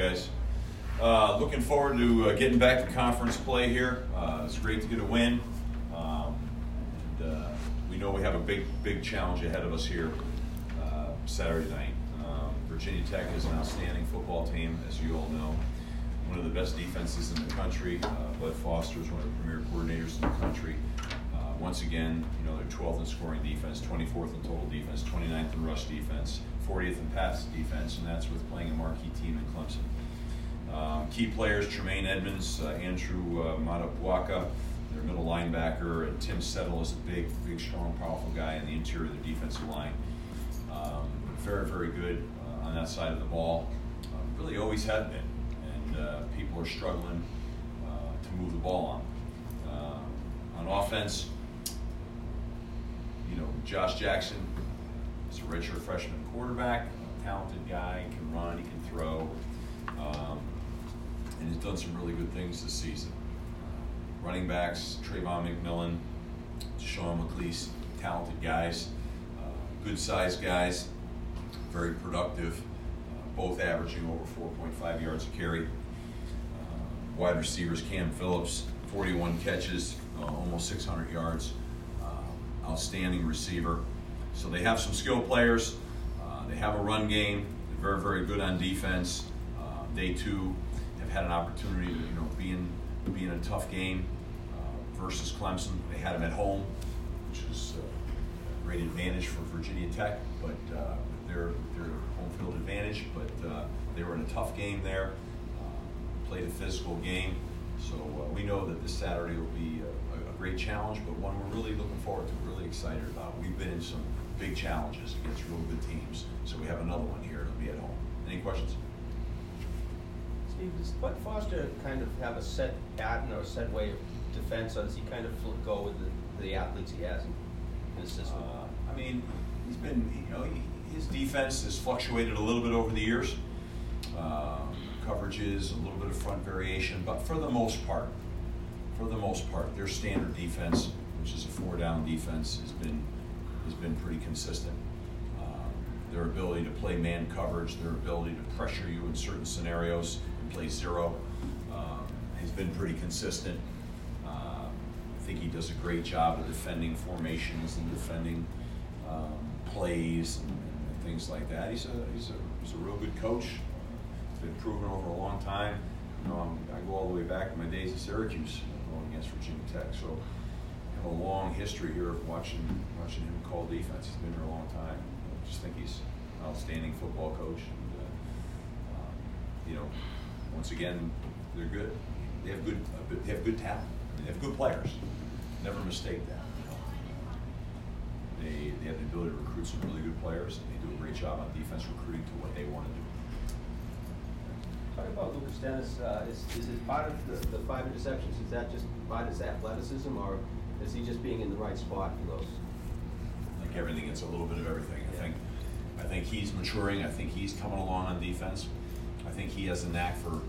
guys. Uh, looking forward to uh, getting back to conference play here. Uh, it's great to get a win. Um, and, uh, we know we have a big, big challenge ahead of us here uh, Saturday night. Um, Virginia Tech is an outstanding football team, as you all know. One of the best defenses in the country. Uh, Bud Foster is one of the premier coordinators in the country. Once again, you know, they're 12th in scoring defense, 24th in total defense, 29th in rush defense, 40th in pass defense, and that's with playing a marquee team in Clemson. Um, key players, Tremaine Edmunds, uh, Andrew uh, Motuapuaka, their middle linebacker, and Tim Settle is a big, big, strong, powerful guy in the interior of the defensive line. Um, very, very good uh, on that side of the ball. Uh, really always have been. And uh, people are struggling uh, to move the ball on. Uh, on offense, you know, Josh Jackson is a redshirt freshman quarterback, a talented guy, can run, he can throw. Um, and he's done some really good things this season. Uh, running backs, Travon McMillian, Sean McClease, talented guys, uh, good sized guys, very productive, uh, both averaging over 4.5 yards a carry. Uh, wide receivers, Cam Phillips, 41 catches, uh, almost 600 yards, uh, outstanding receiver. So they have some skill players. they have a run game. They're very, very good on defense. day two, had an opportunity to you know be in be in a tough game uh, versus Clemson. They had them at home, which is a great advantage for Virginia Tech, but uh, their their home field advantage. But uh, they were in a tough game there. Uh, played a physical game, so uh, we know that this Saturday will be a, a, great challenge, but one we're really looking forward to. Really excited about. We've been in some big challenges against real good teams, so we have another one here. It'll be at home. Any questions? Steve, does Bud Foster kind of have a set pattern or a set way of defense, or does he kind of go with the, the athletes he has in his system? Uh, I mean, he's been, you know, he, his defense has fluctuated a little bit over the years. Um, coverages, a little bit of front variation, but for the most part, for the most part, their standard defense, which is a four-down defense, has been has been pretty consistent. Um, their ability to play man coverage, their ability to pressure you in certain scenarios, play zero. Um, he's been pretty consistent. Uh, I think he does a great job of defending formations and defending um, plays and, and, things like that. He's a, he's, a, he's a real good coach. He's been proven over a long time. You know, i go all the way back to my days at Syracuse going against Virginia Tech. So I have a long history here of watching watching him call defense. He's been here a long time. I just think he's an outstanding football coach. And, uh, um, you know, once again, they're good. They have good. They have good talent. They have good players. Never mistake that. They, they have the ability to recruit some really good players, and they do a great job on defense recruiting to what they want to do. Talk about Lukas Denis. Uh, is, is part of the, the five interceptions? Is that just part of his athleticism, or is he just being in the right spot for those? Like everything, it's a little bit of everything. I think. I think he's maturing. I think he's coming along on defense. I think he has a knack for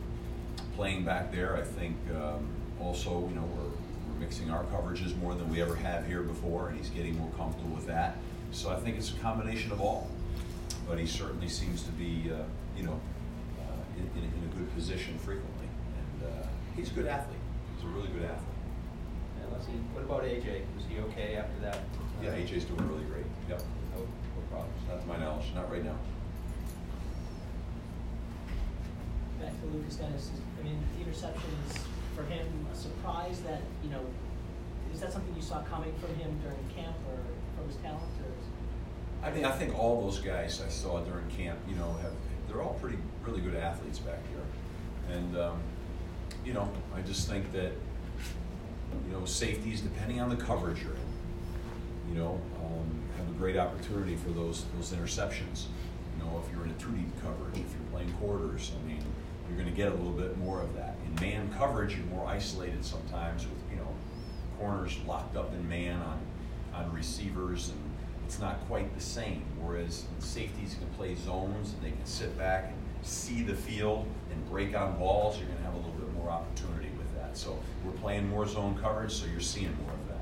playing back there. I think um, also, you know, we're, we're mixing our coverages more than we ever have here before, and he's getting more comfortable with that. So I think it's a combination of all. But he certainly seems to be, uh, you know, uh, in, in, in, a good position frequently. And uh, he's a good athlete. He's a really good athlete. And let's see, what about AJ? Was he okay after that? Yeah, AJ's doing really great. Yep. No, no problems. Not to my knowledge. Not right now. Lukas Denis, I mean, the interception is for him, a surprise that, you know, is that something you saw coming from him during camp or from his talent? Or I mean, I think all those guys I saw during camp, you know, have they're all pretty really good athletes back here, and um, you know, I just think that you know safeties, depending on the coverage you're in, you know, um, have a great opportunity for those those interceptions. You know, if you're in a two deep coverage, if you're playing quarters, I mean, you're going to get a little bit more of that. In man coverage, you're more isolated sometimes with you know corners locked up in man on on receivers, and it's not quite the same. Whereas in safeties can play zones and they can sit back and see the field and break on balls. You're going to have a little bit more opportunity with that. So we're playing more zone coverage, so you're seeing more of that.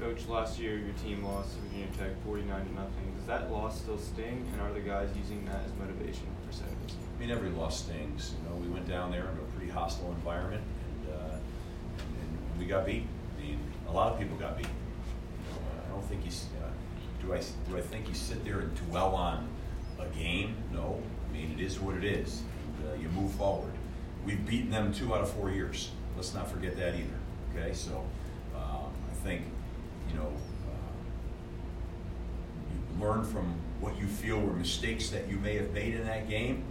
Coach, last year your team lost to Virginia Tech 49 to nothing. Does that loss still sting, and are the guys using that as motivation for Saturday? I mean, every loss stings. You know, we went down there into a pretty hostile environment, and, uh, and, and we got beat. I mean, a lot of people got beat. You know, I don't think he's. Uh, do I do I think you sit there and dwell on a game? No. I mean, it is what it is. And, uh, you move forward. We've beaten them two out of four years. Let's not forget that either. Okay, so um, I think you know uh, you learn from what you feel were mistakes that you may have made in that game.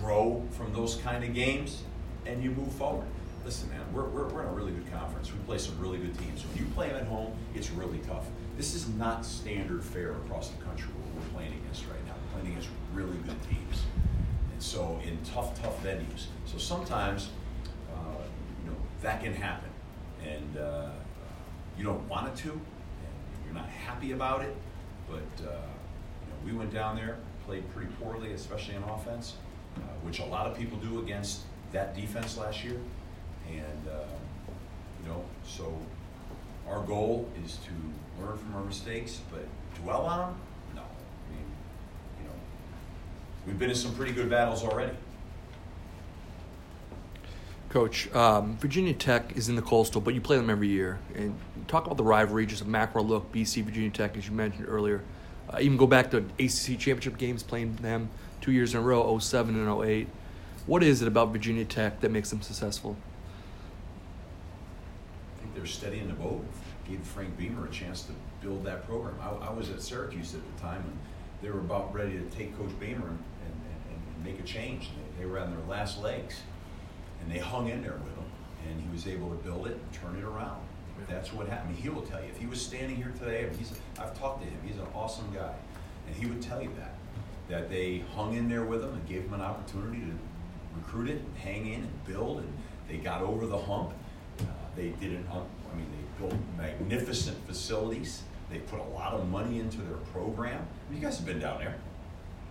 Grow from those kind of games, and you move forward. Listen, man, we're, we're, we're in a really good conference. We play some really good teams. When you play them at home, it's really tough. This is not standard fare across the country what we're playing against right now. We're playing against really good teams. And so in tough, tough venues. So sometimes, uh, you know, that can happen. And uh, you don't want it to, and you're not happy about it, but uh, you know, we went down there, played pretty poorly, especially in offense, uh, which a lot of people do against that defense last year. And, uh, you know, so our goal is to learn from our mistakes, but dwell on them? No. I mean, you know, we've been in some pretty good battles already. Coach, um, Virginia Tech is in the Coastal, but you play them every year. And talk about the rivalry, just a macro look, BC, Virginia Tech, as you mentioned earlier. Uh, even go back to ACC championship games, playing them two years in a row, 07 and 08. What is it about Virginia Tech that makes them successful? I think they're steadying the boat. Gave Frank Beamer a chance to build that program. I, I was at Syracuse at the time, and they were about ready to take Coach Beamer and, and, and make a change. They, they were on their last legs, and they hung in there with him, and he was able to build it and turn it around. That's what happened. He will tell you. If he was standing here today, he's, I've talked to him. He's an awesome guy, and he would tell you that that they hung in there with him and gave him an opportunity to recruit it and hang in and build, and they got over the hump. Uh, they did an, I mean, they built magnificent facilities. They put a lot of money into their program. I mean, you guys have been down there.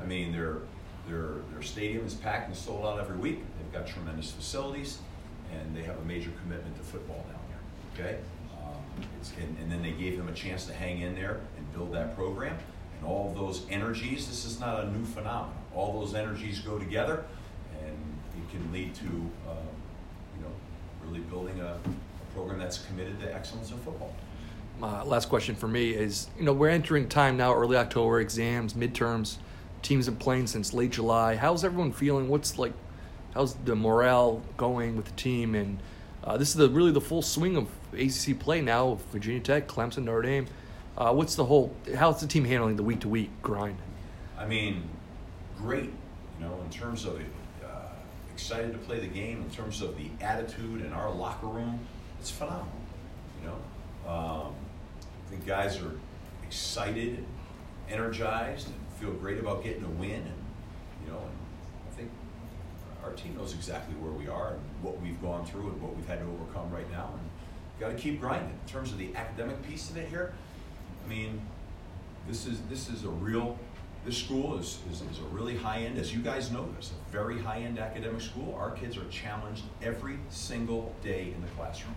I mean, their their their stadium is packed and sold out every week. They've got tremendous facilities, and they have a major commitment to football down there. Okay, um, and, and then they gave him a chance to hang in there and build that program. And all those energies. This is not a new phenomenon. All those energies go together, and it can lead to uh, you know really building a, a program that's committed to excellence in football. Uh, last question for me is you know we're entering time now early october exams midterms teams have playing since late july how's everyone feeling what's like how's the morale going with the team and uh, this is the really the full swing of acc play now virginia tech clemson notre dame uh, what's the whole how's the team handling the week to week grind I mean, great, you know, in terms of uh, excited to play the game, in terms of the attitude in our locker room, it's phenomenal, you know. Um, I think guys are excited and energized and feel great about getting a win, and you know, and our team knows exactly where we are and what we've gone through and what we've had to overcome right now, and got to keep grinding. In terms of the academic piece of it here, I mean, this is this is a real this school is, is, is, a really high end as you guys know this a very high end academic school. Our kids are challenged every single day in the classroom.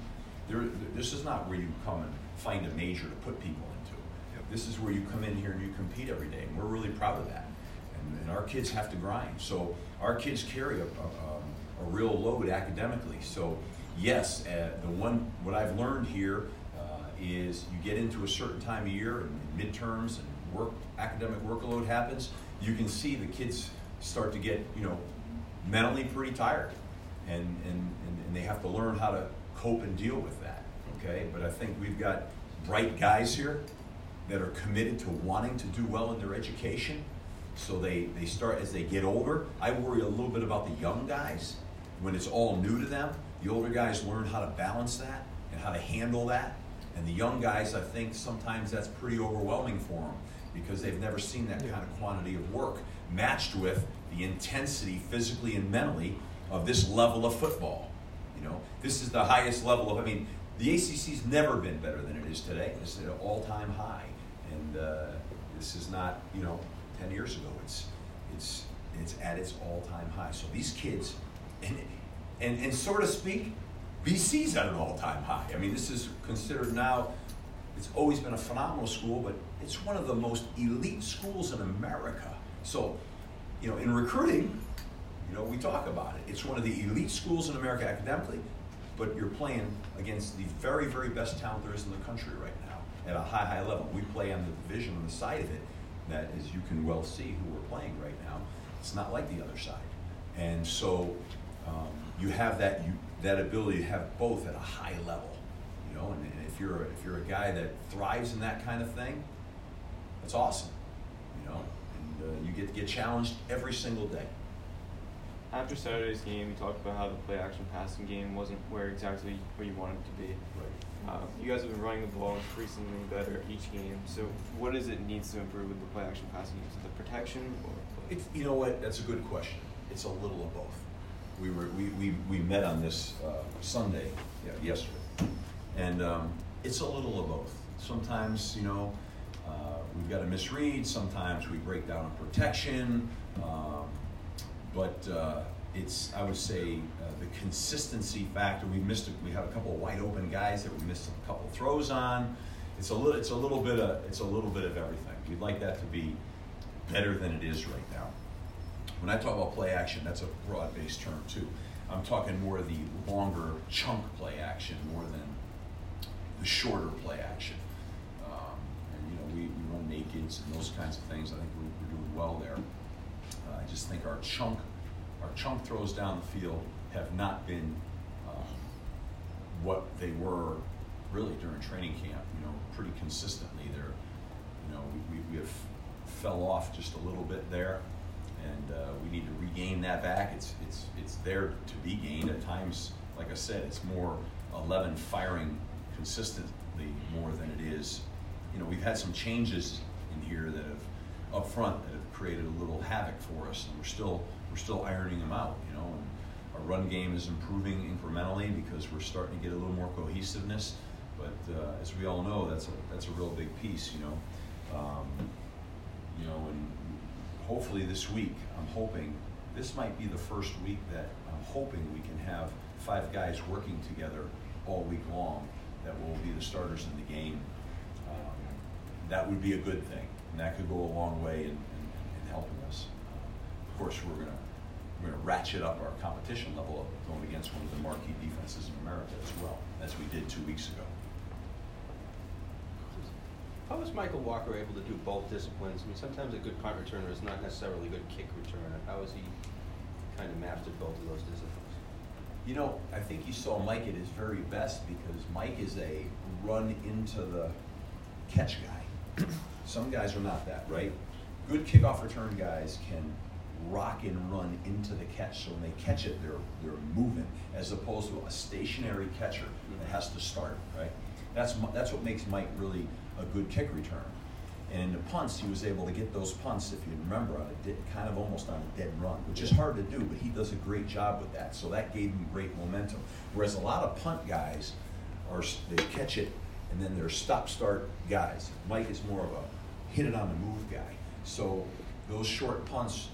There, this is not where you come and find a major to put people into. This is where you come in here and you compete every day and we're really proud of that. And, and our kids have to grind. So our kids carry a, a, a real load academically so yes uh, the one what i've learned here uh, is you get into a certain time of year and midterms and work academic workload happens, you can see the kids start to get you know mentally pretty tired, and and and they have to learn how to cope and deal with that. Okay, but I think we've got bright guys here that are committed to wanting to do well in their education. So they, they start as they get older. I worry a little bit about the young guys when it's all new to them. The older guys learn how to balance that and how to handle that. And the young guys, I think sometimes that's pretty overwhelming for them because they've never seen that kind of quantity of work matched with the intensity physically and mentally of this level of football. You know, this is the highest level of, I mean, the ACC's never been better than it is today. It's is an all-time high, and uh, this is not, you know, 10 years ago. It's, it's, it's at its all-time high. So these kids, and, and, and so to speak, BC's at an all-time high. I mean, this is considered now it's always been a phenomenal school, but it's one of the most elite schools in America. So you know, in recruiting, you know, we talk about it. It's one of the elite schools in America academically, but you're playing against the very, very best talent there is in the country right now at a high, high level. We play on the division on the side of it that, as you can well see, who we're playing right now. It's not like the other side, and so um, you have that you that ability to have both at a high level. You know, and, and if you're if you're a guy that thrives in that kind of thing, that's awesome. You know, and uh, you get to get challenged every single day. After Saturday's game, you talked about how the play action passing game wasn't where exactly where you wanted it to be. Right. Uh, you guys have been running the ball increasingly better each game. So, what is it needs to improve with the play action passing? Is it the protection? It's, you know what? That's a good question. It's a little of both. We were we, we, we met on this uh, Sunday, yeah, yesterday, and um, it's a little of both. Sometimes you know uh, we've got to misread. Sometimes we break down on protection, um, but uh, it's I would say uh, the consistency factor. We missed a, we had a couple of wide open guys that we missed a couple throws on. It's a little it's a little bit of it's a little bit of everything. We'd like that to be better than it is right now. When I talk about play action, that's a broad based term too. I'm talking more of the longer chunk play action more than the shorter play action. Um, and you know, we, we run nakeds and those kinds of things. I think we're, we're doing well there. Uh, I just think our chunk, our chunk throws down the field have not been um, what they were really during training camp. You know, pretty consistently. They're, you know, we, we, we have fell off just a little bit there, and uh, we need to regain that back. It's it's it's there to be gained at times. Like I said, it's more 11 firing consistently more than it is. You know, we've had some changes in here that have up front that have created a little havoc for us, and we're still we're still ironing them out. You know, and our run game is improving incrementally because we're starting to get a little more cohesiveness. But uh, as we all know, that's a that's a real big piece. You know. Um, you know, and hopefully this week, I'm hoping this might be the first week that I'm hoping we can have five guys working together all week long that will be the starters in the game. Um, that would be a good thing, and that could go a long way in, in, in helping us. Of course, we're gonna we're gonna ratchet up our competition level of going against one of the marquee defenses in America as well, as we did two weeks ago. How was Michael Walker able to do both disciplines? I mean, sometimes a good punt returner is not necessarily a good kick returner. How has he kind of mastered both of those disciplines? You know, I think you saw Mike at his very best because Mike is a run into the catch guy. Some guys are not that, right? Good kickoff return guys can rock and run into the catch. So when they catch it, they're they're moving, as opposed to a stationary catcher that has to start, right? That's that's what makes Mike really a good kick return. And in the punts, he was able to get those punts, if you remember, on a dead, kind of almost on a dead run, which is hard to do, but he does a great job with that. So that gave him great momentum. Whereas a lot of punt guys are they catch it and then they're stop-start guys. Mike is more of a hit it on the move guy. So those short punts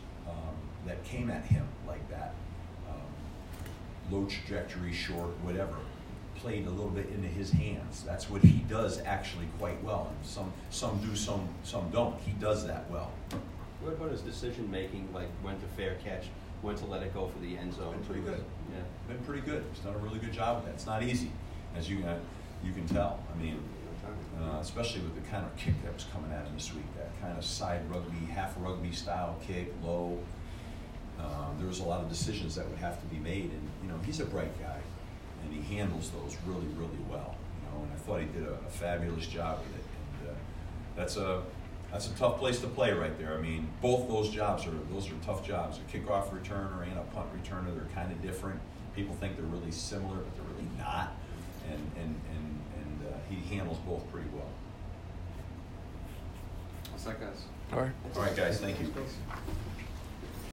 that came at him like that, um, low trajectory, short, whatever, played a little bit into his hands. That's what he does actually quite well. And some some do, some some don't. He does that well. What about his decision making, like when to fair catch, when to let it go for the end zone? Been pretty good. Yeah. Been pretty good. He's done a really good job with that. It's not easy, as you uh, you can tell. I mean, uh, especially with the kind of kick that was coming at him this week, that kind of side rugby, half rugby style kick, low. Um, there was a lot of decisions that would have to be made, and you know he's a bright guy and he handles those really, really well. You know, and I thought he did a, a fabulous job with it. And uh, that's a that's a tough place to play right there. I mean, both those jobs are those are tough jobs. A kickoff returner and a punt returner, they're kind of different. People think they're really similar, but they're really not. And and and and uh, he handles both pretty well. What's that, guys? All right. All right, guys. Thank you.